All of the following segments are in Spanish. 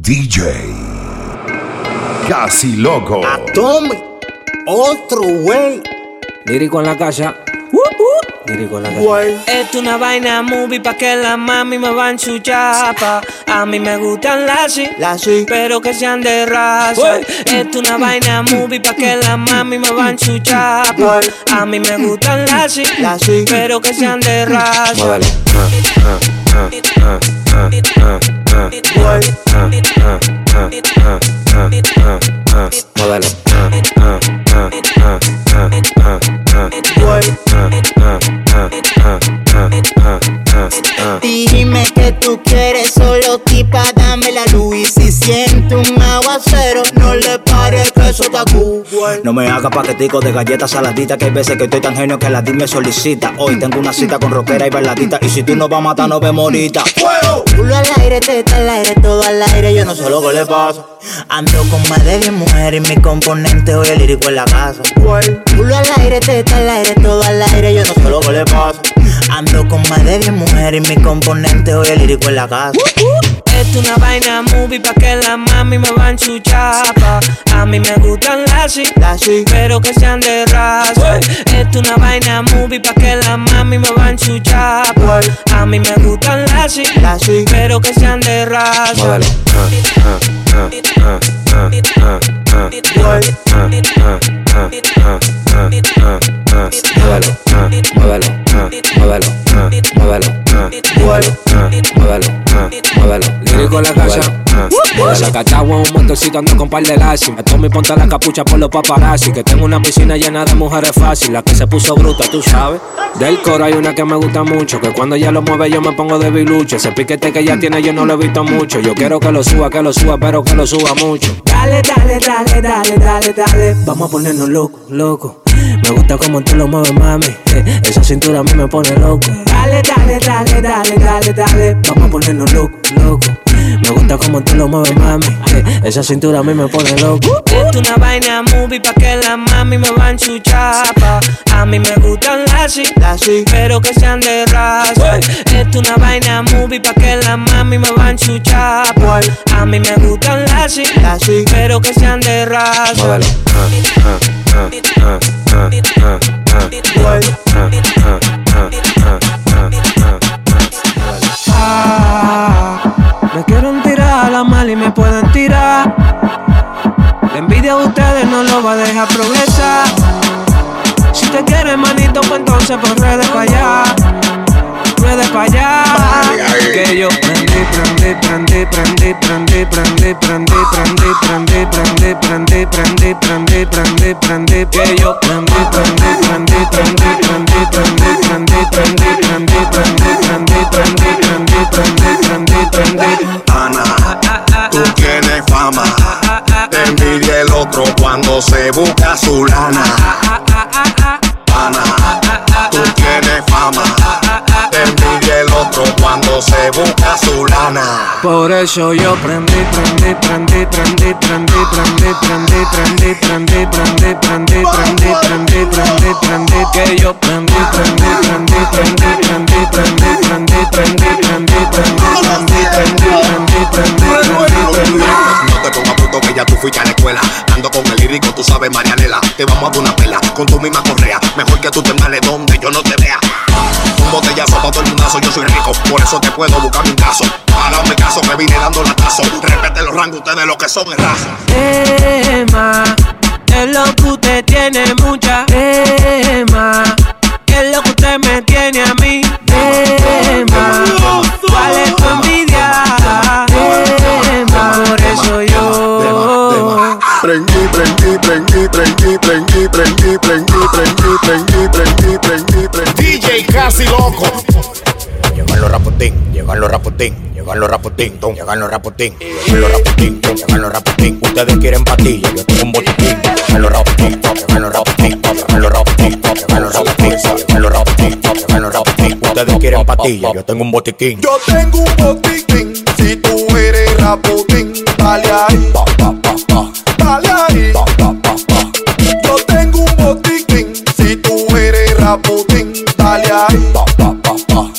DJ. Casi loco. Tome otro güey. Lírico en la casa. Es una vaina movie pa' que la mami me van su chapa. A mí me gustan las sí, La sí. pero que sean de raza. Es una vaina movie pa' que la mami me van su chapa. A mí me gustan las sí, La sí. pero que sean de raza. Muévelo. Güey. Dime que tú quieres solo tipa, dame la luz. Y si siento un No me haga paquetico de galletas saladitas Que hay veces que estoy tan genio que la DIM me solicita. Hoy tengo una cita con rockera y bailadita Y si tú no vas a matar, no vemos ahorita. Culo al aire, teta al aire, todo al aire Yo no sé lo que le pasa. Ando con más de 10 mujeres y mi componente hoy el lírico en la casa. Culo al aire, teta al aire, todo al aire Yo no sé lo que le pasa Ando con más de 10 mujeres y mi componente hoy el lírico en la casa Es una vaina movie pa' que la mami me van su chapa. A mí me gustan las pero que sean de raza. Es una vaina movie pa' que la mami me van su chapa. A mí me gustan las pero que sean de raza. Muévelo. Muévelo. Muévelo. Muévelo. Muévelo. Güey. Muévelo. Muévelo. Lírico en la casa. Muévelo. Cachagua un motorcito ando con par de lazi. Me tomo y ponte la capucha por los paparazzi. Que tengo una piscina llena de mujeres fácil. La que se puso bruta, tú sabes. Del coro hay una que me gusta mucho. Que cuando ella lo mueve yo me pongo de bilucho. Ese piquete que ella tiene yo no lo he visto mucho. Yo quiero que lo suba, que lo suba, pero que lo suba mucho. Dale, dale, dale, dale, dale, dale. Vamos a ponernos loco, loco. Me gusta como tú lo mueves, mami. Eh, esa cintura a mí me pone loco. Dale, dale, dale, dale, dale, dale. Vamos a ponernos loco, loco. Me gusta como tú lo mueves, mami. Eh, esa cintura a mí me pone loco. Es una vaina movie pa' que la mami me van su chapa. A mí me gustan las sí. pero que sean de raza. Es una vaina movie pa' que la mami me van su chapa. A mí me gustan las sí. pero que sean de raza. Muévelo. Güey. Ah, me quieren tirar a la mal y me pueden tirar. La envidia de ustedes no lo va a dejar progresar. Si te quieres, manito, pues entonces por redes para allá. Para allá. Que yo prendí, prendí, prendí, prendí, prendí, prendí, prendí, prendí, prendí, prendí, prendí, prendí, prendí, prendí, prendí. Que yo prendí, prendí, prendí, prendí, prendí, prendí, prendí, prendí, prendí, prendí, prendí, prendí, prendí, prendí, prendí, prendí. Ana, tú tienes fama. Te envidia el otro cuando se busca su lana. Ana, tú tienes fama. Cuando se busca su lana. Por eso yo prendí, prendí, prendí, prendí, prendí, prendí, prendí, prendí, prendí, prendí, prendí, prendí, prendí, prendí, prendí, que yo prendí, prendí, prendí, prendí, prendí, prendí, prendí, prendí, prendí, prendí, prendí, prendí, prendí, prendí, prendí. No te pongas puto que ya tú fuiste a la escuela. Ando con el lírico, tú sabes, Marianela. Te vamos a dar una pela con tu misma correa. Mejor que tú te males donde yo no te vea. Todo el mundazo, yo soy rico, por eso te puedo buscar un caso. Mi caso me vine dando latazo. Respete los rangos, ustedes lo que son es raza. Emma, es lo que usted tiene mucha Emma, es lo que usted me tiene a mí Emma, rapotín, llegan los rapotín, ton, llegan los rapotín, llegan los rapotín, ton, llegan los rapotín. Ustedes quieren patilla, yo tengo un botiquín. Llegan los rapotín, llegan los rapotín, llegan los rapotín, llegan los rapotín, llegan los rapotín, llegan los rapotín. Ustedes quieren patilla, yo tengo un botiquín. Yo tengo un botiquín, si tú eres raputín, dale ahí, Pa, pa, pa, pa, dale ahí. pa, pa, pa, pa. Yo tengo un botiquín, si tú eres raputín, dale ahí, Pa, pa, pa, pa,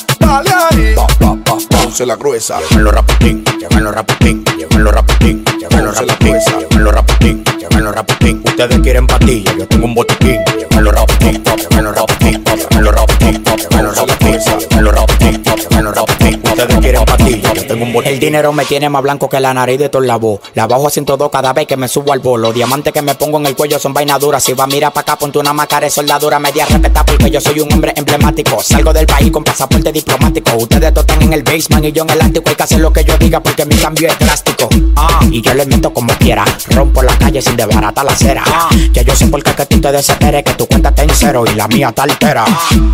Ponce la gruesa. Llegan los raputín, llegan los raputín, llegan los raputín, llegan los raputín, llegan los raputín, llegan los raputín. Ustedes quieren patilla, yo tengo un botiquín. Llegan los raputín, llegan los raputín, llegan los raputín, llegan los raputín, llegan los raputín, llegan los raputín. Ustedes quieren patilla, yo tengo un botiquín. El dinero me tiene más blanco que la nariz de todo la voz. La bajo a 102 cada vez que me subo al bolo. Diamantes que me pongo en el cuello son vainas duras. Si va a mirar pa' acá, ponte una máscara de soldadura media respeta porque yo soy un hombre emblemático. Salgo del país con pasaporte diplomático. Ustedes están en el basement y yo en el ático. Hay que hacer lo que yo diga porque mi cambio es drástico. Ah, y yo le miento como quiera. Rompo la calle sin desbaratar la acera. Ah, ya yo sé por qué que tú te desesperes, que tu cuenta está en cero y la mía está altera.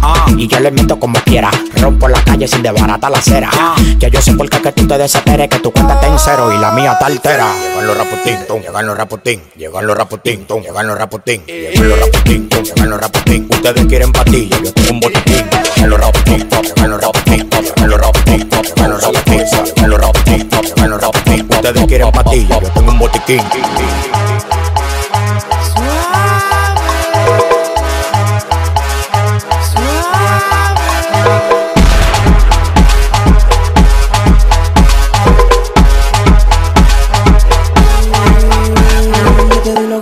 Ah, y yo le miento como quiera. Rompo la calle sin desbaratar la acera. Ah, ya yo sé por que tú te desesperes, que tu cuenta está en cero y la mía está altera. Llegan los raputín, tum, llegan los raputín, llegan los raputín, tum, llegan los raputín, llegan los raputín, tum, llegan los raputín. Ustedes quieren patilla, yo tengo un botiquín. Llegan los raputín, llegan los raputín, llegan los raputín, llegan los raputín, llegan los raputín, llegan los raputín. Ustedes quieren patilla, yo tengo un botiquín.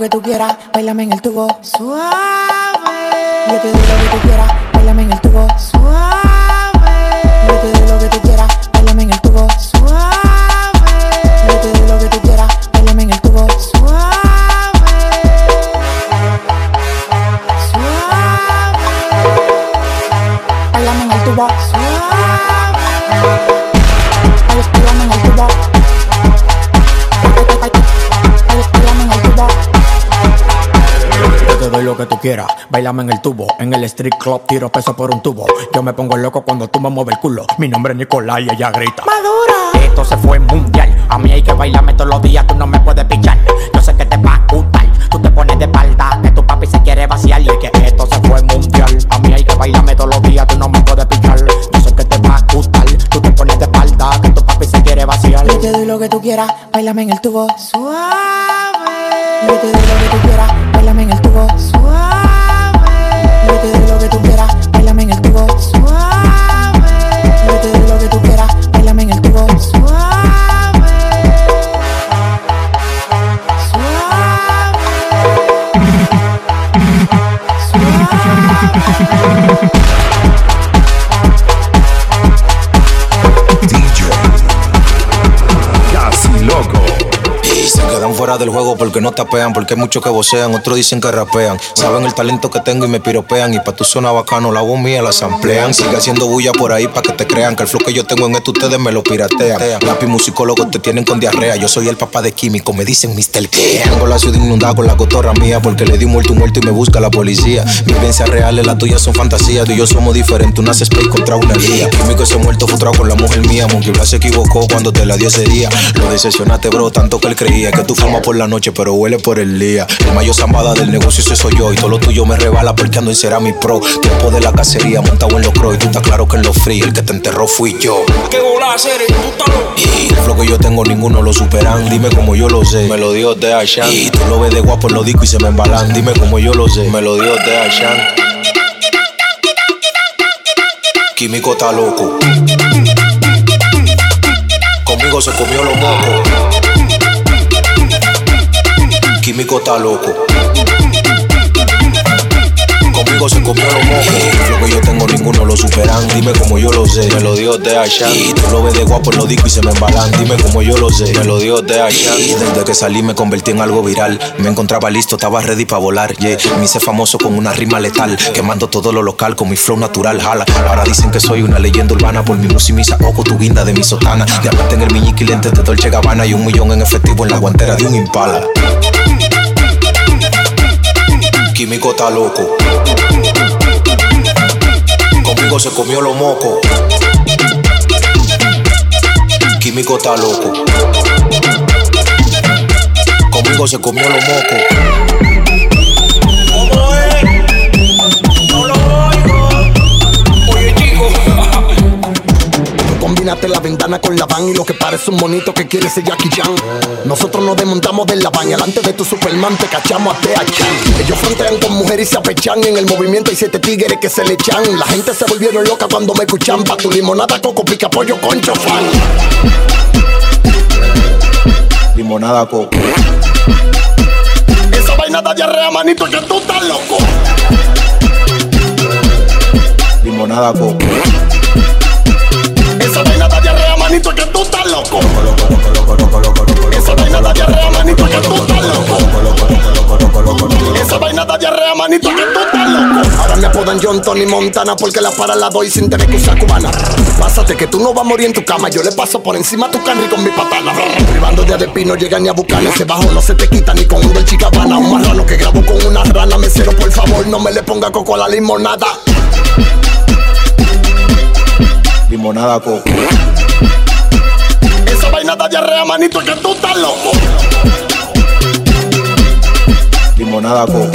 Que tú quieras, bailame en el tubo. Suave. Yo te doy lo que tú quieras, bailame en el tubo. Suave. Quieras, bailame en el tubo. En el street club tiro peso por un tubo. Yo me pongo loco cuando tú me mueves el culo. Mi nombre es Nicolai y ella grita. Madura. Esto se fue mundial. A mí hay que bailarme todos los días, tú no me puedes pichar. Yo sé que te va a gustar. Tú te pones de espalda, que tu papi se quiere vaciar. Y que esto se fue mundial. A mí hay que bailarme todos los días, tú no me puedes pichar. Yo sé que te va a gustar. Tú te pones de espalda, que tu papi se quiere vaciar. Yo te doy lo que tú quieras, bailame en el tubo. Suave. Yo te doy lo que tú quieras, bailame en el tubo. Suave. Fuera del juego porque no tapean, porque hay muchos que vocean, otros dicen que rapean. Saben el talento que tengo y me piropean. Y pa' tu zona bacano, la voz mía la samplean. Sigue haciendo bulla por ahí pa' que te crean que el flow que yo tengo en esto ustedes me lo piratean. Lápiz musicólogo te tienen con diarrea. Yo soy el papá de químico, me dicen Mr. K. Tengo la ciudad inundada con la cotorra mía porque le di un muerto un muerto y me busca la policía. Vivencias reales, las tuyas son fantasías. Tú y yo somos diferentes, una hace space contra una guía. Químico ese muerto frustrado con la mujer mía. Monkey se equivocó cuando te la dio ese día. Lo decepcionaste, bro, tanto que él creía que tú por la noche, pero huele por el día. El mayor zambada del negocio, ese soy yo. Y todo lo tuyo me rebala porque ando en Ceramic Pro. Tiempo de la cacería, montado en los cross. Y tú estás claro que en los free, el que te enterró fui yo. ¿Qué bola hacer? Y el flow que yo tengo, ninguno lo superan. Dime como yo lo sé. Me lo dio de Ashan. Y tú lo ves de guapo en los discos y se me embalan. Dime como yo lo sé. Me lo dio de Ashan. Químico está loco. Conmigo se comió los mocos. Químico está loco. Conmigo se comió los mocos. Lo que yo tengo ninguno lo superan. Dime como yo lo sé. Me lo dio de Ashan. Y tú lo ves de guapo en los discos y se me embalan. Dime como yo lo sé. Me lo dio de Ashan. Y desde que salí me convertí en algo viral. Me encontraba listo, estaba ready para volar. Yeah. Me hice famoso con una rima letal. Quemando todo lo local con mi flow natural. Jala. Ahora dicen que soy una leyenda urbana por mi música y mi saoco, tu guinda de mi sotana. Diamante en el miñique y lentes de Dolce Gabbana. Y un millón en efectivo en la guantera de un impala. Químico está loco. Conmigo se comió los mocos. Químico está loco. Conmigo se comió los mocos. Bañate la ventana con la van y lo que parece un monito que quiere ser Jackie Chan. Nosotros nos desmontamos de la baña, delante de tu Superman te cachamos a Tea Chan. Ellos frontean con mujeres y se apechan. En el movimiento hay siete tigres que se le echan. La gente se volvieron loca cuando me escuchan. Pa' tu limonada, coco, pica pollo, concho, fan. Limonada coco. Esa vaina da diarrea, manito, que tú estás loco. Limonada coco. Manito, que tú estás loco. Esa vaina da diarrea, manito, que tú estás loco. Esa vaina da diarrea, manito, que tú estás loco. Ahora me apodan John Tony Montana porque la para la doy sin tener que usar cubana. Pásate que tú no vas a morir en tu cama. Yo le paso por encima a tu canry con mi patana. Privando de Adepi no llega ni a buscar. Ese bajo no se te quita ni con un del chicabana. Un marrano que grabo con una rana. Mesero, por favor, no me le ponga coco a la limonada. Limonada coco. Esa vaina da diarrea, manito, que tú estás loco. Limonada coco.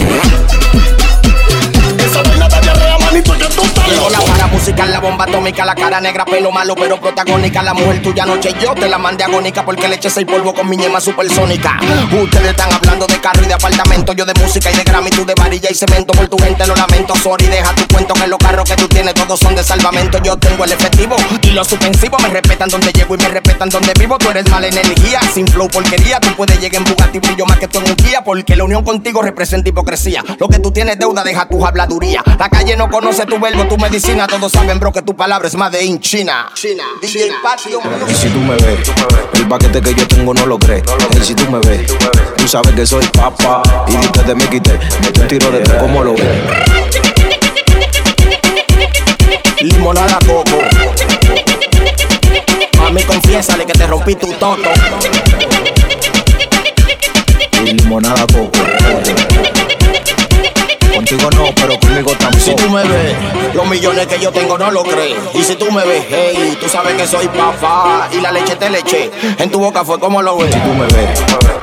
La para musical, la bomba atómica, la cara negra, pelo malo, pero protagónica. La mujer tuya anoche yo te la mandé agónica porque le eché seis polvo con mi ñema supersónica. Ustedes están hablando de carro y de apartamento, yo de música y de Grammy, tú de varilla y cemento. Por tu gente lo lamento, sorry, deja tu cuento que los carros que tú tienes todos son de salvamento. Yo tengo el efectivo y los suspensivos me respetan donde llego y me respetan donde vivo. Tú eres mala energía, sin flow porquería. Tú puedes llegar en Bugatti brillo más que tú en un día porque la unión contigo representa hipocresía. Lo que tú tienes deuda, deja tu habladuría. La calle no conoce tu verbo, tu medicina. Todos saben, bro, que tu palabra es más de in China. China. DJ Patio. Y si tú me ves, el paquete que yo tengo no lo crees. Y si tú me ves, tú sabes que soy papá. Y de ustedes me quité, metí un tiro de tres, ¿cómo lo ves? Limonada coco. A mí confiésale que te rompí tu toto. Limonada coco. Contigo no, pero conmigo Si tú tampoco. me ves, los millones que yo tengo no lo crees. Y si tú me ves, hey, tú sabes que soy papá. Y la leche te leche. En tu boca fue como lo ves. Si tú me ves,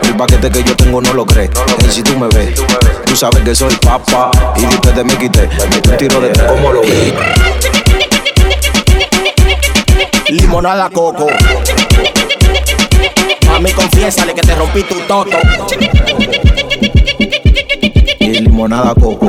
el paquete que yo tengo no lo crees. Y si tú me ves, tú sabes que soy papá. Y de ustedes me quité, un tiro de ¿cómo lo ves? Limonada coco. A mí confiésale que te rompí tu toto. Limonada coco.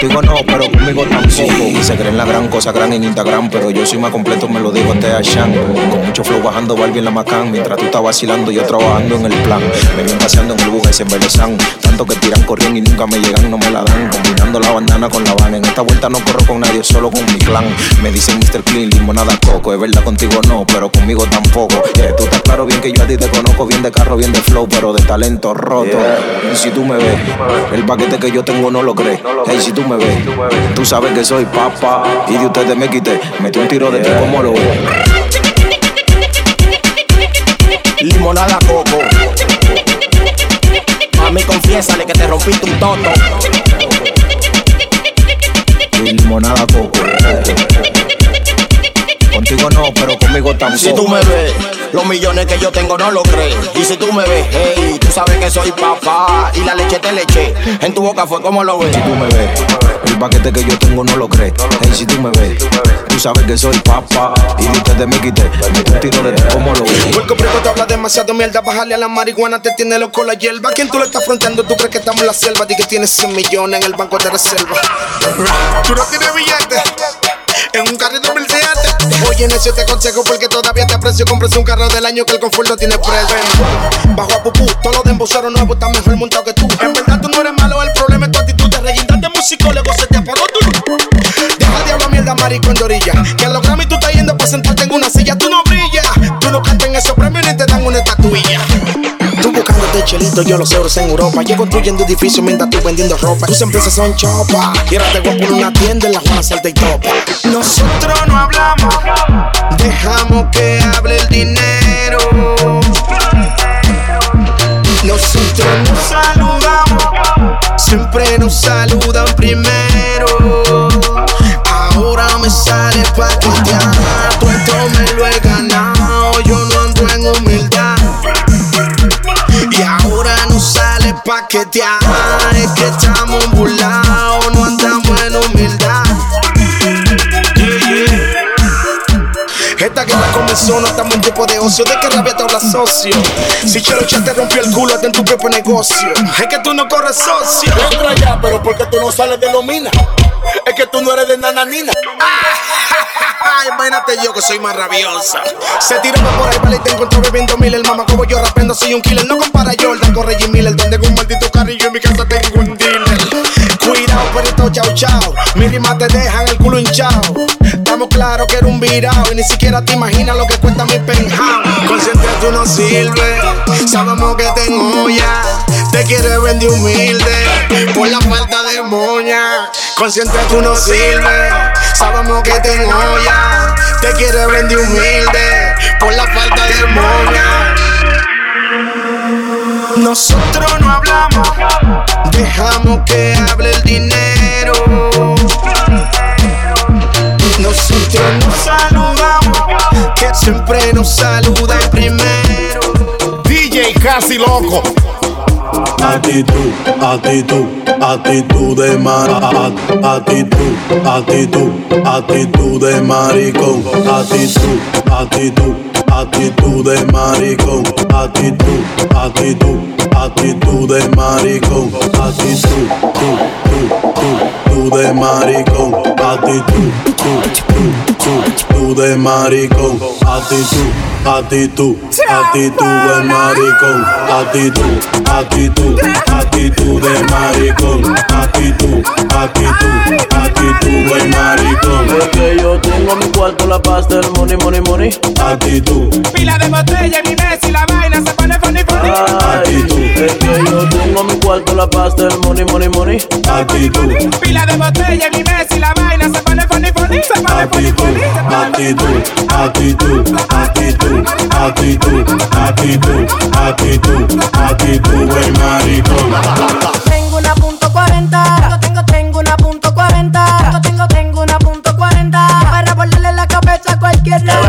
Contigo no, pero conmigo tampoco. Y se creen la gran cosa gran en Instagram, pero yo soy más completo, me lo digo te Shan. Con mucho flow bajando Barbie en la Macán, mientras tú estás vacilando, yo trabajando en el plan. Me vienen paseando en el bug ese embelezan. Tanto que tiran, corriendo y nunca me llegan, no me la dan. Combinando la bandana con la van. En esta vuelta no corro con nadie, solo con mi clan. Me dicen Mr. Clean, limonada coco. Es verdad contigo no, pero conmigo tampoco. Yeah, tú estás claro bien que yo a ti te conozco bien de carro, bien de flow, pero de talento roto. Y si tú me ves, el paquete que yo tengo no lo crees. Hey, si tú me ves, tú sabes que soy papá. Y de ustedes me quité, metí un tiro de tres, ¿cómo lo ves? Limonada coco. A mí confiésale que te rompí tu toto. Limonada coco. Contigo no, pero conmigo tampoco. Si tú me ves, los millones que yo tengo no lo crees. Y si tú me ves, hey, tú sabes que soy papá. Y la leche te leche. En tu boca fue como lo ves. Si tú me ves, paquete que yo tengo no lo crees. Hey, si tú me ves, tú sabes que soy papá. Y de ustedes me quité, un tiro de ¿cómo lo ves? Porque prieto te habla demasiado mierda, bájale a la marihuana, te tiene loco la hierba. ¿Quién tú le estás fronteando? ¿Tú crees que estamos en la selva? Di que tienes 100 millones en el banco de reserva. Tú no tienes billete. En un carrito 2007 Oye, necio te aconsejo porque todavía te aprecio Compres un carro del año que el confort no tiene precio Bajo a pupú, todos los de embuceros nuevos están mejor montado que tú En verdad tú no eres malo, el problema músico, luego se te apagó tu Deja de hablar mierda, marico, en orilla Que a los Grammy tú estás yendo para sentarte en una silla Tú no brillas, tú no cantas en esos premios ni te dan una estatuilla Tú buscándote chelito, yo los euros en Europa. Yo construyendo edificios mientras tú vendiendo ropa. Tus empresas son chopa. Y ahora te voy a una tienda en la Juana Salta y Topa. Nosotros no hablamos, dejamos que hable el dinero. Nosotros nos saludamos, siempre nos saludan primero. Ahora me sale paquetear, todo esto me lo he ganado. Yo no ando en humildad. Y ahora no sale paquetear, es que estamos burlados, comenzó, no estamos en tiempo de ocio. ¿De qué rabia te habla socio? Si Chelo ya te rompió el culo, hasta en tu propio negocio. Es que tú no corres socio. Entra ya, pero porque tú no sales de Lomina. Es que tú no eres de nananina. Imagínate yo que soy más rabiosa. Se tiraba por ahí, vale, y te encontró bebiendo mil. El mamá como yo rapeando, soy un killer. No compara Jordan con Reggie Miller. Donde en un maldito carrillo en mi casa tengo un dealer. Cuidado, perrito, chao, chao. Mi rima te dejan el culo hinchado. Estamos claros que era un virado. Y ni siquiera te imaginas lo que cuesta mi penthouse. Consciente tú no sirve. Sabemos que te ya. Te quieres vender humilde. Por la falta de moña. Consciente tú no sirve. Sabemos que te ya. Te quieres vender humilde. Por la falta de moña. Nosotros no hablamos, dejamos que hable el dinero. Nosotros nos saludamos, que siempre nos saludan primero. DJ Casi Loco. Actitud, actitud, actitud de mar, actitud, actitud, actitud de maricón, actitud, actitud, actitud de maricón, actitud, actitud, actitud de maricón, actitud, tú, tú, tú, de maricón, actitud, tú, tú, tú, tú de maricón, actitud, actitud, actitud de maricón, actitud, actitud, actitud de maricón, actitud, actitud, actitud de maricón. Es que yo tengo mi cuarto la pasta del money, money, money. Actitud, Pila de botella en mi mesa y la vaina se pone funny, funny. actitud, Es que yo tengo mi cuarto la pasta del money, money, money. actitud, Pila de botella en mi mesa y la vaina se pone funny, funny. Se pone funny, funny. actitud, actitud, actitud, actitud, actitud, actitud, actitud de maricón. Tengo una punto 40, tengo, tengo una punto 40, tengo, tengo, tengo una punto 40, para ponerle la cabeza a cualquiera.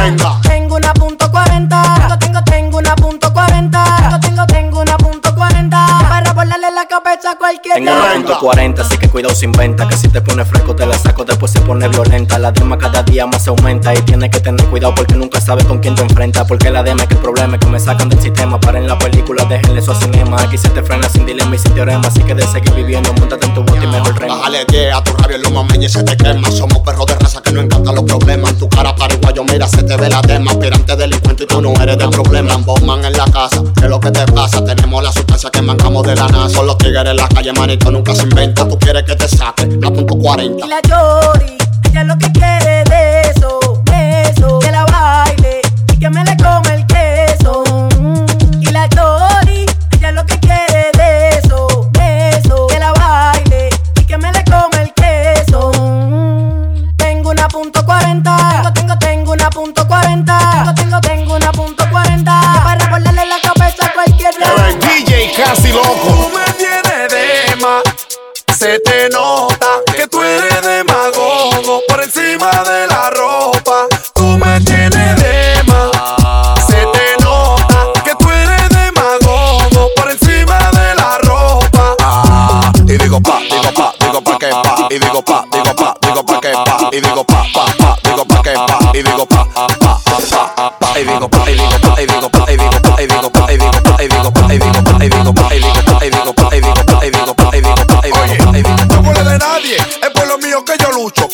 Tengo una punto 40, tengo, tengo, tengo una punto 40, tengo, tengo, tengo una punto 40, para ponerle la cabeza a cualquiera. Tengo una punto 40, así que cuidado sin venta. Que si te pone fresco te la saco, después se pone violenta. La dema cada día más aumenta y tienes que tener cuidado porque nunca sabes con quién te enfrentas. Porque la dema es que el problema es que me sacan del sistema. Paren la película, déjenle su cinema. Aquí se te frena sin dilema y sin teorema. Así que de seguir viviendo, montate en tu bote y mejor rema. Bájale 10 a tu rabia, el humo meñe se te quema. Somos perros que no encantan los problemas. Tu cara paraguayo, mira, se te ve la tema. Aspirante delincuente y tú no eres del problema. Bomban en la casa, ¿qué es lo que te pasa? Tenemos la sustancia que mancamos de la NASA. Son los tigres en la calle, manito, nunca se inventa. Tú quieres que te saque la punto 40. Y la Chori, ella lo que quiere de eso,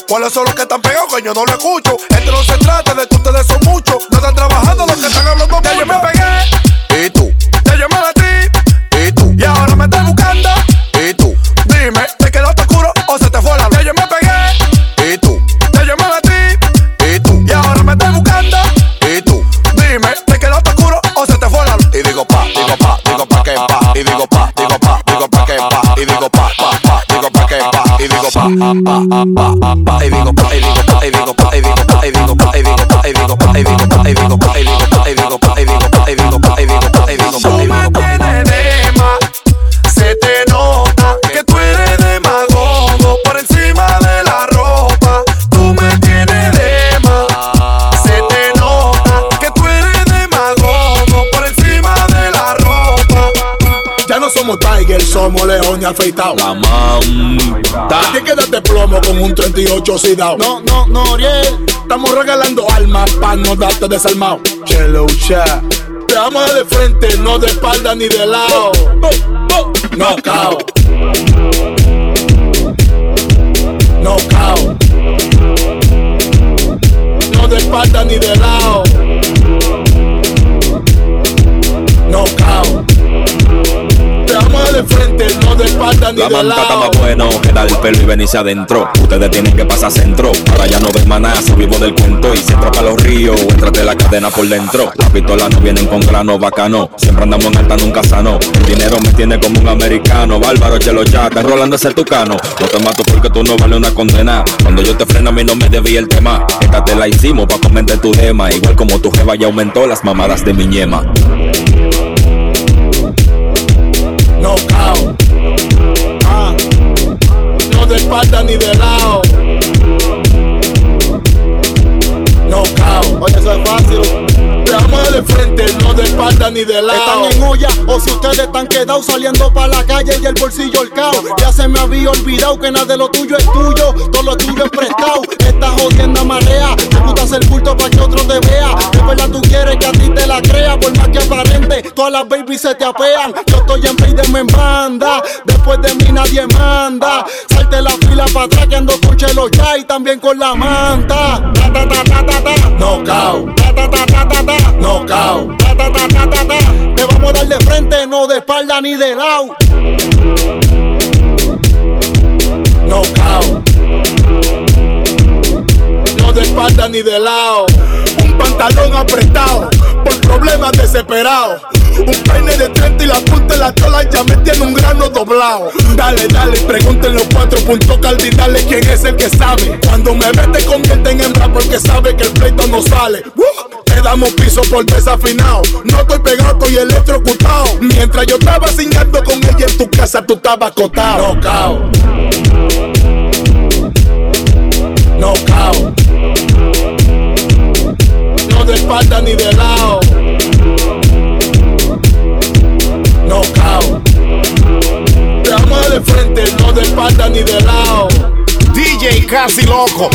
¿Cuáles son los que están pegados que yo no lo escucho? Esto no se trata de que Tú me tienes de se te nota que tú eres de mago, por encima de la ropa. Tú me tienes de más, se te nota que tú eres de mago, por encima de la ropa. Ya no somos tiger, somos leones afeitados. Plomo con un 38 oxidado. No, no, no, Oriel. estamos regalando almas pa' no darte desalmado. Hello, chat. Te vamos de frente, no de espalda ni de lado. No cao. No cao. No de espalda ni de lado. De frente, no de espalda ni La de manta está más bueno que dar el pelo y venirse adentro. Ustedes tienen que pasar centro. Ahora ya no ven maná, se vivo del cuento. Y si entra para los ríos, entrate la cadena por dentro. Las pistolas no vienen con grano bacano. Siempre andamos en alta, nunca sano. El dinero me tiene como un americano. Bárbaro, chelo ya, te rolando ese tucano. No te mato porque tú no vales una condena. Cuando yo te freno, a mí no me debí el tema. Esta te la hicimos pa' comentar tu tema. Igual como tu jeva ya aumentó las mamadas de mi ñema. Espalda ni de lado. No cao. Oye, eso es fácil. De frente, no de espalda ni de lado. Están en olla o si ustedes están quedados saliendo para la calle y el bolsillo el cao. Ya se me había olvidado que nada de lo tuyo es tuyo, todo lo tuyo es prestado. Esta jodienda marea, te gusta hacer culto para que otro te vea. De verdad tú quieres que a ti te la crea, por más que aparente, todas las babies se te apean. Yo estoy en Payden en banda, después de mí nadie manda. Salte la fila para atrás que ando con Chelo ya y también con la manta. Ta, ta, ta, ta, ta, ta. No cao. Ta, ta, ta, ta, ta, ta. No cao. Te vamos a dar de frente, no de espalda ni de lado. No cao. No de espalda ni de lado. Un pantalón apretado problemas desesperados. Un peine de 30 y la punta de la chola ya me tiene un grano doblado. Dale, dale, pregúntenle los cuatro puntos cardinales quién es el que sabe. Cuando me ve te convierte en hembra porque sabe que el pleito no sale. Te damos piso por desafinado. No estoy pegado, estoy electrocutado. Mientras yo estaba cingando con ella en tu casa, tú estabas acotado. No cao. No cao. No de espalda ni de lado. De espalda ni de lado. DJ Casi Loco.